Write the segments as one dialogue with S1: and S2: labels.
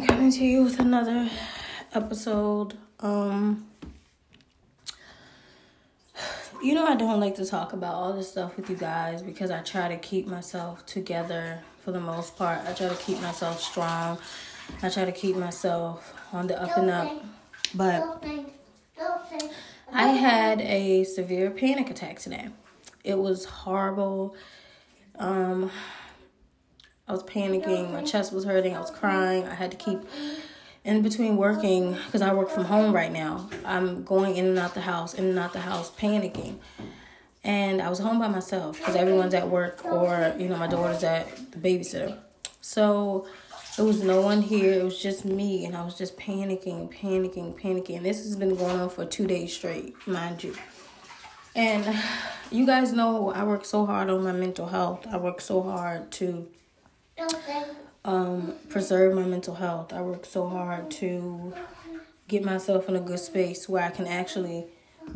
S1: I'm coming to you with another episode. Um you know I don't like to talk about all this stuff with you guys because I try to keep myself together for the most part. I try to keep myself strong. I try to keep myself on the up and up. But I had a severe panic attack today. It was horrible. Um I was panicking. My chest was hurting. I was crying. I had to keep in between working because I work from home right now. I'm going in and out the house, in and out the house, panicking. And I was home by myself because everyone's at work or, you know, my daughter's at the babysitter. So there was no one here. It was just me. And I was just panicking, panicking, panicking. And this has been going on for two days straight, mind you. And you guys know I work so hard on my mental health. I work so hard to um, preserve my mental health. I work so hard to get myself in a good space where I can actually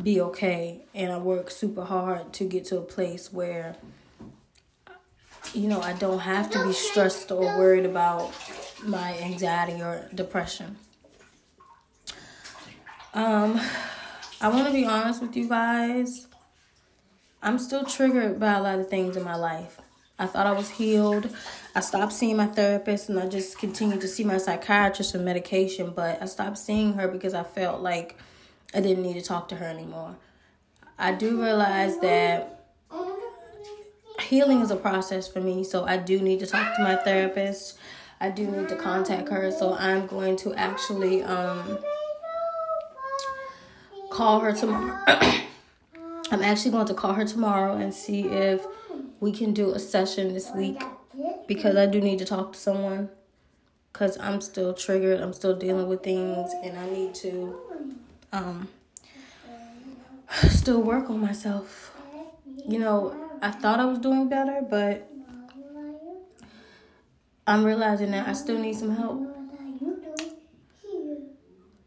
S1: be okay. And I work super hard to get to a place where, you know, I don't have to be stressed or worried about my anxiety or depression. Um, I want to be honest with you guys. I'm still triggered by a lot of things in my life. I thought I was healed. I stopped seeing my therapist and I just continued to see my psychiatrist and medication, but I stopped seeing her because I felt like I didn't need to talk to her anymore. I do realize that healing is a process for me, so I do need to talk to my therapist. I do need to contact her, so I'm going to actually um call her tomorrow. I'm actually going to call her tomorrow and see if we can do a session this week because I do need to talk to someone because I'm still triggered. I'm still dealing with things and I need to um still work on myself. You know, I thought I was doing better, but I'm realizing that I still need some help.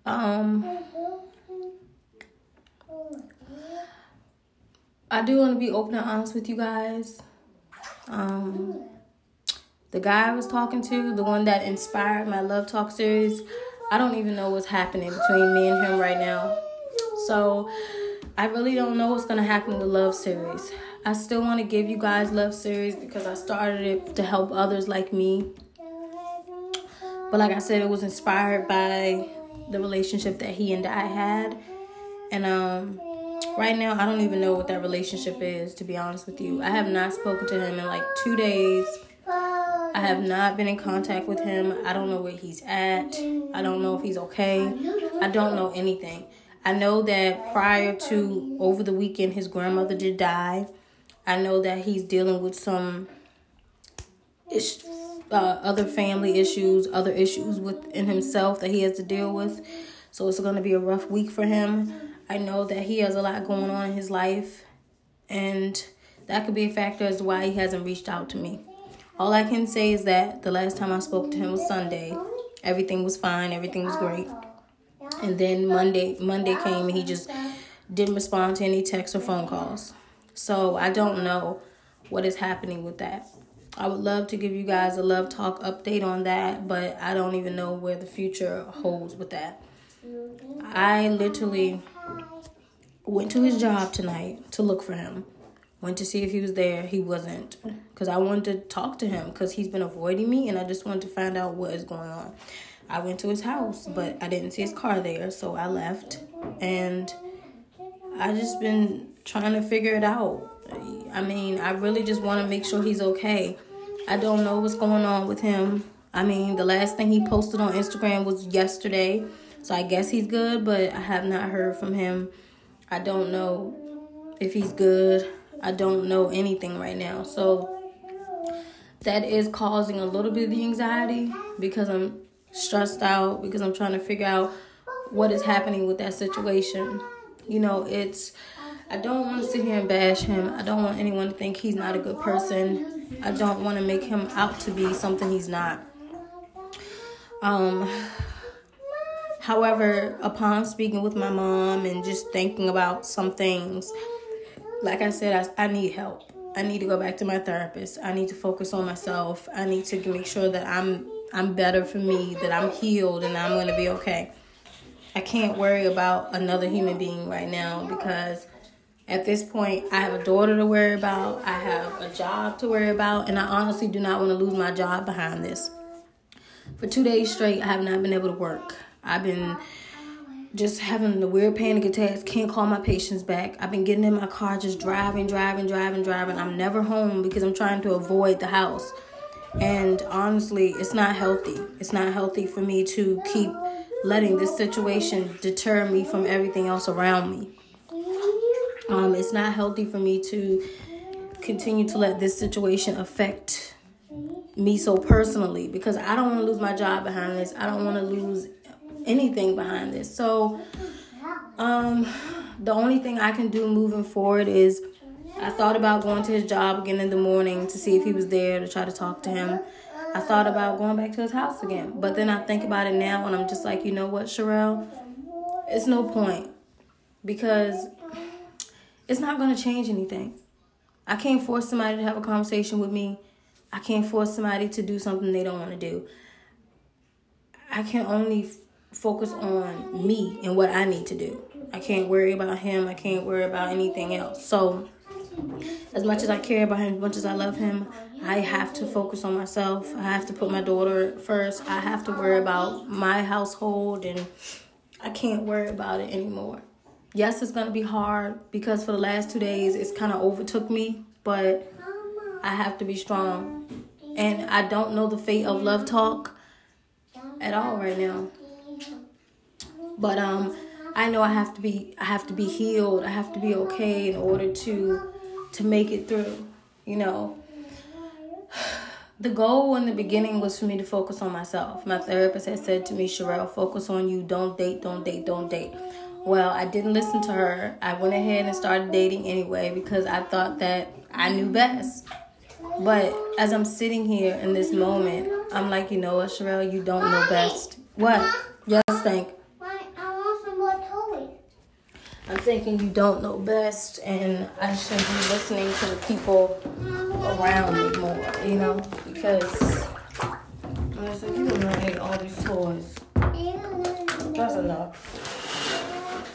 S1: Um I do want to be open and honest with you guys. Um, the guy I was talking to, the one that inspired my Love Talk series, I don't even know what's happening between me and him right now. So I really don't know what's going to happen the Love series. I still want to give you guys Love series because I started it to help others like me. But like I said, it was inspired by the relationship that he and I had. And um right now I don't even know what that relationship is to be honest with you. I have not spoken to him in like 2 days. I have not been in contact with him. I don't know where he's at. I don't know if he's okay. I don't know anything. I know that prior to over the weekend his grandmother did die. I know that he's dealing with some ish, uh, other family issues, other issues within himself that he has to deal with. So it's going to be a rough week for him. I know that he has a lot going on in his life, and that could be a factor as to why he hasn't reached out to me. All I can say is that the last time I spoke to him was Sunday. Everything was fine, everything was great. And then Monday Monday came and he just didn't respond to any texts or phone calls. So I don't know what is happening with that. I would love to give you guys a love talk update on that, but I don't even know where the future holds with that. I literally went to his job tonight to look for him. Went to see if he was there. He wasn't. Because I wanted to talk to him because he's been avoiding me and I just wanted to find out what is going on. I went to his house, but I didn't see his car there, so I left. And I just been trying to figure it out. I mean, I really just want to make sure he's okay. I don't know what's going on with him. I mean, the last thing he posted on Instagram was yesterday. So I guess he's good, but I have not heard from him. I don't know if he's good. I don't know anything right now. So that is causing a little bit of the anxiety because I'm stressed out because I'm trying to figure out what is happening with that situation. You know, it's I don't want to sit here and bash him. I don't want anyone to think he's not a good person. I don't want to make him out to be something he's not. Um However, upon speaking with my mom and just thinking about some things, like I said, I, I need help. I need to go back to my therapist. I need to focus on myself. I need to make sure that I'm I'm better for me, that I'm healed and I'm going to be okay. I can't worry about another human being right now because at this point, I have a daughter to worry about, I have a job to worry about, and I honestly do not want to lose my job behind this. For two days straight, I have not been able to work. I've been just having the weird panic attacks, can't call my patients back. I've been getting in my car, just driving, driving, driving, driving. I'm never home because I'm trying to avoid the house. And honestly, it's not healthy. It's not healthy for me to keep letting this situation deter me from everything else around me. Um, it's not healthy for me to continue to let this situation affect me so personally because I don't want to lose my job behind this. I don't want to lose anything behind this. So, um, the only thing I can do moving forward is I thought about going to his job again in the morning to see if he was there to try to talk to him. I thought about going back to his house again. But then I think about it now and I'm just like, you know what, Sherelle? It's no point because it's not going to change anything. I can't force somebody to have a conversation with me. I can't force somebody to do something they don't want to do. I can only focus on me and what I need to do. I can't worry about him. I can't worry about anything else. So, as much as I care about him, as much as I love him, I have to focus on myself. I have to put my daughter first. I have to worry about my household, and I can't worry about it anymore yes, it's gonna be hard because for the last two days it's kind of overtook me, but I have to be strong. And I don't know the fate of love talk at all right now. But um I know I have to be I have to be healed. I have to be okay in order to to make it through, you know. The goal in the beginning was for me to focus on myself. My therapist had said to me, Sherelle, focus on you. Don't date, don't date, don't date. Well, I didn't listen to her. I went ahead and started dating anyway because I thought that I knew best. But as I'm sitting here in this moment, I'm like, you know what, Sherelle, you don't know best. What? Yes, thank. I'm thinking you don't know best, and I should be listening to the people around me more, you know, because I said, you don't can all these toys. That's enough.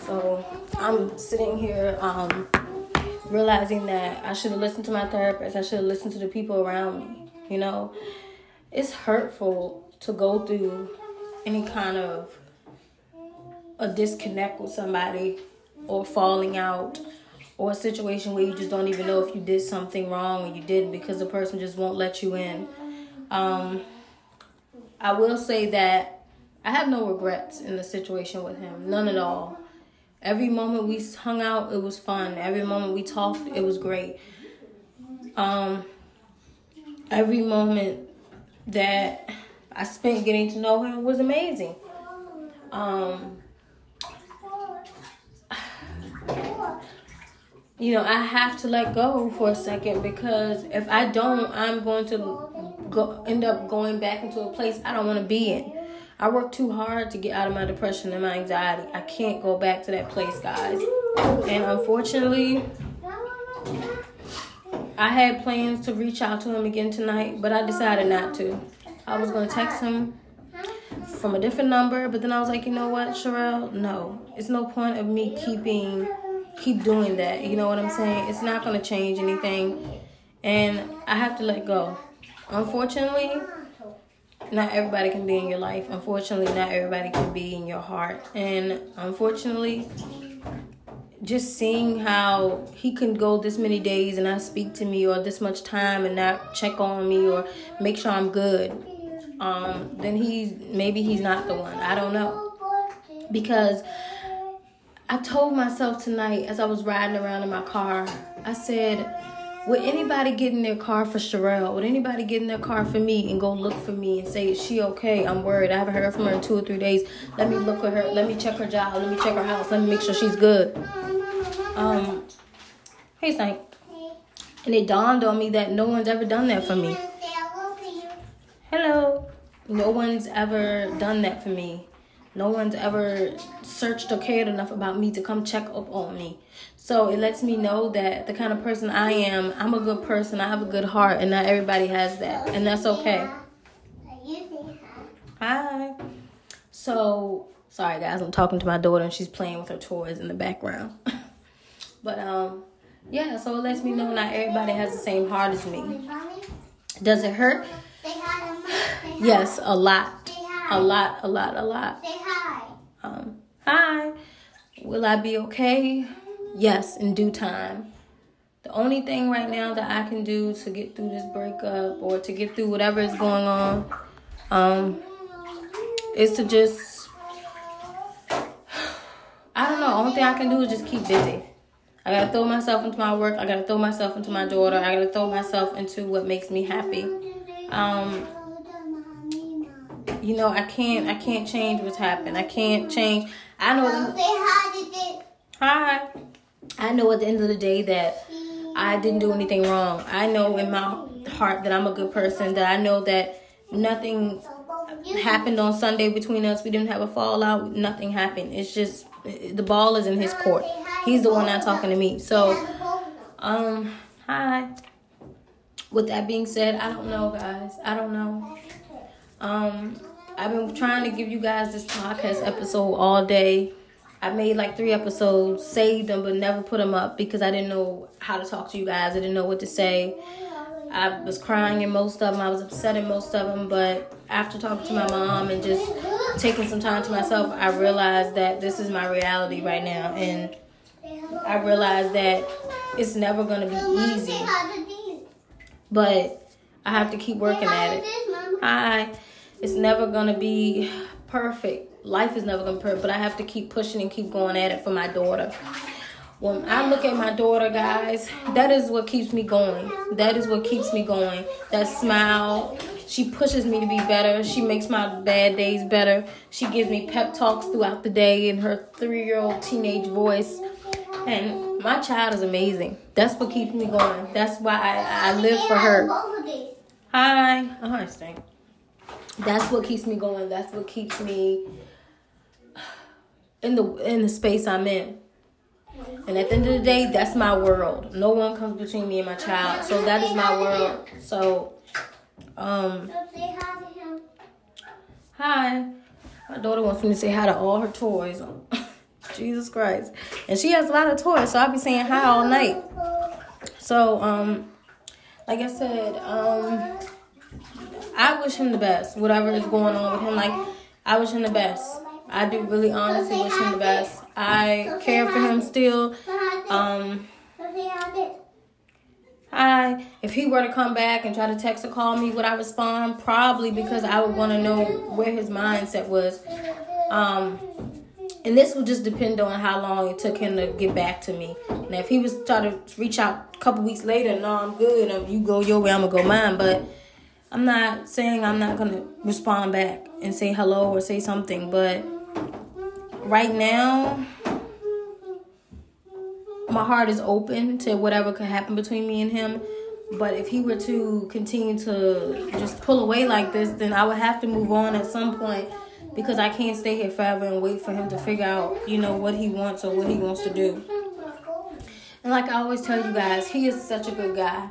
S1: So I'm sitting here um, realizing that I should have listened to my therapist. I should have listened to the people around me. You know, it's hurtful to go through any kind of a disconnect with somebody or falling out or a situation where you just don't even know if you did something wrong or you didn't because the person just won't let you in. Um, I will say that I have no regrets in the situation with him, none at all. Every moment we hung out, it was fun. Every moment we talked, it was great. Um, every moment that I spent getting to know him was amazing. Um, you know, I have to let go for a second because if I don't, I'm going to go end up going back into a place I don't want to be in. I worked too hard to get out of my depression and my anxiety. I can't go back to that place, guys. And unfortunately, I had plans to reach out to him again tonight, but I decided not to. I was going to text him from a different number, but then I was like, you know what, Sherelle? No. It's no point of me keeping keep doing that. You know what I'm saying? It's not going to change anything. And I have to let go. Unfortunately, not everybody can be in your life. Unfortunately, not everybody can be in your heart. And unfortunately, just seeing how he can go this many days and not speak to me or this much time and not check on me or make sure I'm good, um, then he's maybe he's not the one. I don't know. Because I told myself tonight as I was riding around in my car, I said, would anybody get in their car for Sherelle? Would anybody get in their car for me and go look for me and say, Is she okay? I'm worried. I haven't heard from her in two or three days. Let me look at her. Let me check her job. Let me check her house. Let me make sure she's good. Um, hey, Saint. And it dawned on me that no one's ever done that for me. Hello. No one's ever done that for me. No one's ever searched or cared enough about me to come check up on me. So it lets me know that the kind of person I am, I'm a good person. I have a good heart, and not everybody has that, and that's okay. Hi. So sorry guys, I'm talking to my daughter and she's playing with her toys in the background. but um yeah, so it lets me know not everybody has the same heart as me. Does it hurt? Yes, a lot. A lot, a lot, a lot.
S2: Say hi.
S1: Um, hi. Will I be okay? Yes, in due time. The only thing right now that I can do to get through this breakup or to get through whatever is going on, um, is to just I don't know. Only thing I can do is just keep busy. I gotta throw myself into my work. I gotta throw myself into my daughter. I gotta throw myself into what makes me happy. Um, you know, I can't. I can't change what's happened. I can't change. I know.
S2: Say hi.
S1: Hi. I know at the end of the day that I didn't do anything wrong. I know in my heart that I'm a good person. That I know that nothing happened on Sunday between us. We didn't have a fallout. Nothing happened. It's just the ball is in his court. He's the one not talking to me. So, um, hi. With that being said, I don't know, guys. I don't know. Um, I've been trying to give you guys this podcast episode all day. I made like three episodes, saved them, but never put them up because I didn't know how to talk to you guys. I didn't know what to say. I was crying in most of them. I was upset in most of them. But after talking to my mom and just taking some time to myself, I realized that this is my reality right now. And I realized that it's never going to be easy.
S2: hi.
S1: But I have to keep working at it.
S2: this, Mama.
S1: I, it's never gonna be perfect. Life is never gonna be perfect, but I have to keep pushing and keep going at it for my daughter. When I look at my daughter, guys, that is what keeps me going. That is what keeps me going. That smile. She pushes me to be better. She makes my bad days better. She gives me pep talks throughout the day in her three year old teenage voice. And my child is amazing. That's what keeps me going. That's why I, I live for her.
S2: both of these.
S1: Hi. Oh, I stink. That's what keeps me going. That's what keeps me in the in the space I'm in. And at the end of the day, that's my world. No one comes between me and my child. So that is my world. So um
S2: hi.
S1: My daughter wants me to say hi to all her toys. Jesus Christ. And she has a lot of toys, so I'll be saying hi all night. So, um, like I said, um, I wish him the best. Whatever is going on with him, like I wish him the best. I do really honestly wish him the best. I care for him still. Um,
S2: hi.
S1: If he were to come back and try to text or call me, would I respond? Probably because I would want to know where his mindset was. Um, and this would just depend on how long it took him to get back to me. Now, if he was trying to reach out a couple weeks later, no, I'm good. Um, you go your way, I'm gonna go mine. But I'm not saying I'm not gonna respond back and say hello or say something. But right now, my heart is open to whatever could happen between me and him. But if he were to continue to just pull away like this, then I would have to move on at some point because I can't stay here forever and wait for him to figure out, you know, what he wants or what he wants to do. And like I always tell you guys, he is such a good guy.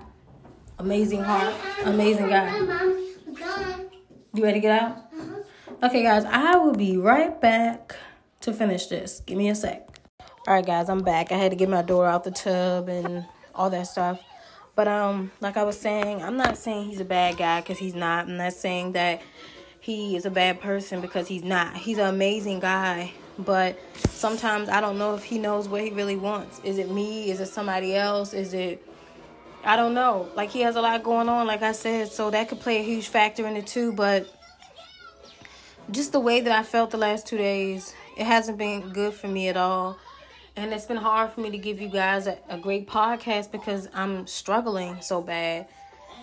S1: Amazing heart, amazing guy.
S2: Hi, Mom. We're done.
S1: You ready to get out? Okay, guys, I will be right back to finish this. Give me a sec. All right, guys, I'm back. I had to get my daughter out the tub and all that stuff. But um, like I was saying, I'm not saying he's a bad guy because he's not. I'm not saying that he is a bad person because he's not. He's an amazing guy. But sometimes I don't know if he knows what he really wants. Is it me? Is it somebody else? Is it I don't know. Like he has a lot going on, like I said, so that could play a huge factor in it too. But just the way that I felt the last two days, it hasn't been good for me at all. And it's been hard for me to give you guys a, a great podcast because I'm struggling so bad.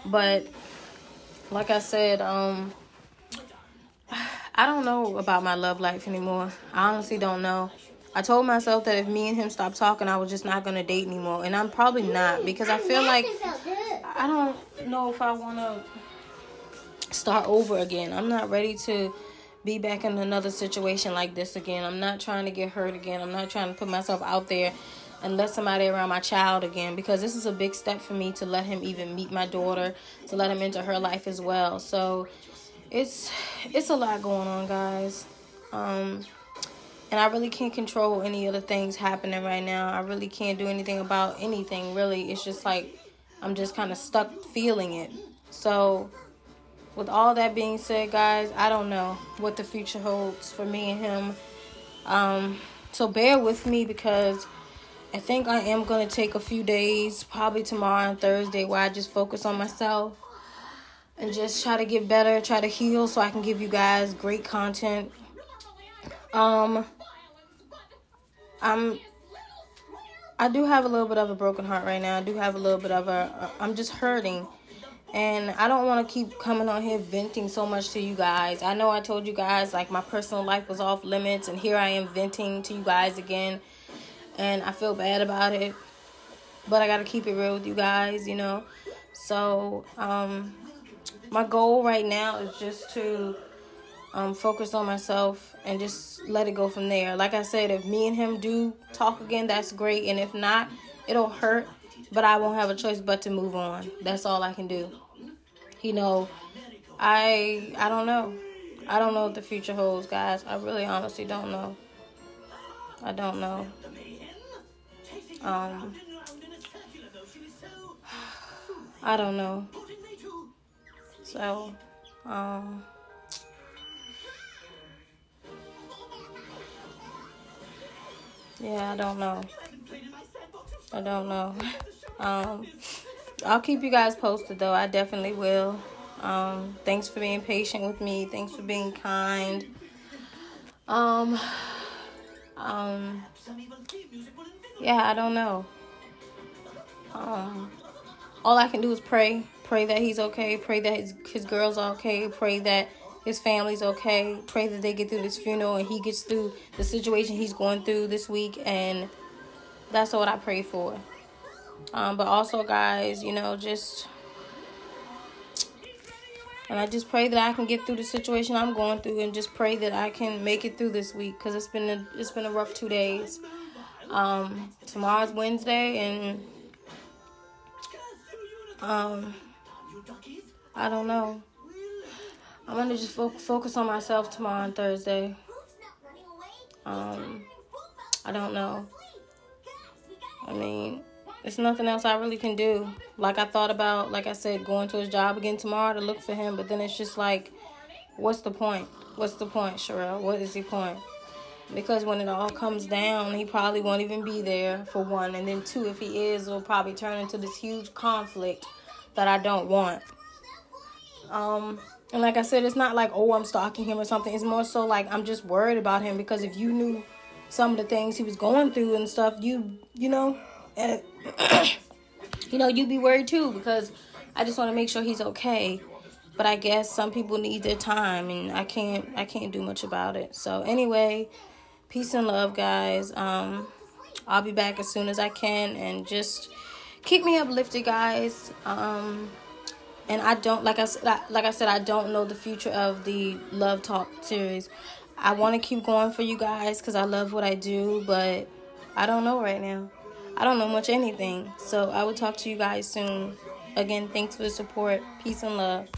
S1: But like I said, um I don't know about my love life anymore. I honestly don't know. I told myself that if me and him stopped talking, I was just not gonna date anymore, and I'm probably not because I feel like I don't know if I want to start over again. I'm not ready to be back in another situation like this again. I'm not trying to get hurt again. I'm not trying to put myself out there and let somebody around my child again because this is a big step for me to let him even meet my daughter, to let him into her life as well. So it's it's a lot going on, guys. Um, and I really can't control any of the things happening right now. I really can't do anything about anything. Really, it's just like I'm just kind of stuck feeling it. So, with all that being said, guys, I don't know what the future holds for me and him. Um, so bear with me because I think I am gonna take a few days, probably tomorrow and Thursday, where I just focus on myself and just try to get better, try to heal so I can give you guys great content. Um I'm I do have a little bit of a broken heart right now. I do have a little bit of a I'm just hurting. And I don't want to keep coming on here venting so much to you guys. I know I told you guys like my personal life was off limits and here I am venting to you guys again. And I feel bad about it. But I got to keep it real with you guys, you know. So, um my goal right now is just to um, focus on myself and just let it go from there. Like I said, if me and him do talk again, that's great. And if not, it'll hurt, but I won't have a choice but to move on. That's all I can do. You know, I I don't know. I don't know what the future holds, guys. I really honestly don't know. I don't know. Um I don't know. So, um, yeah, I don't know. I don't know. Um, I'll keep you guys posted though. I definitely will. Um, thanks for being patient with me. Thanks for being kind. Um, um, yeah, I don't know. Um, all I can do is pray Pray that he's okay. Pray that his his girl's are okay. Pray that his family's okay. Pray that they get through this funeral and he gets through the situation he's going through this week. And that's what I pray for. Um, but also, guys, you know, just and I just pray that I can get through the situation I'm going through, and just pray that I can make it through this week because it's been a, it's been a rough two days. Um, tomorrow's Wednesday, and um, I don't know. I'm gonna just fo- focus on myself tomorrow and Thursday. Um, I don't know. I mean, there's nothing else I really can do. Like I thought about, like I said, going to his job again tomorrow to look for him, but then it's just like, what's the point? What's the point, Sherelle? What is the point? Because when it all comes down, he probably won't even be there for one, and then two, if he is, it'll probably turn into this huge conflict that I don't want. Um, and like I said, it's not like, oh, I'm stalking him or something. It's more so like I'm just worried about him because if you knew some of the things he was going through and stuff, you, you know, and, you know, you'd be worried too because I just want to make sure he's okay. But I guess some people need their time and I can't, I can't do much about it. So anyway, peace and love, guys. Um, I'll be back as soon as I can and just keep me uplifted, guys. Um, and I don't like I said like I said I don't know the future of the Love Talk series. I want to keep going for you guys cuz I love what I do, but I don't know right now. I don't know much anything. So I will talk to you guys soon. Again, thanks for the support. Peace and love.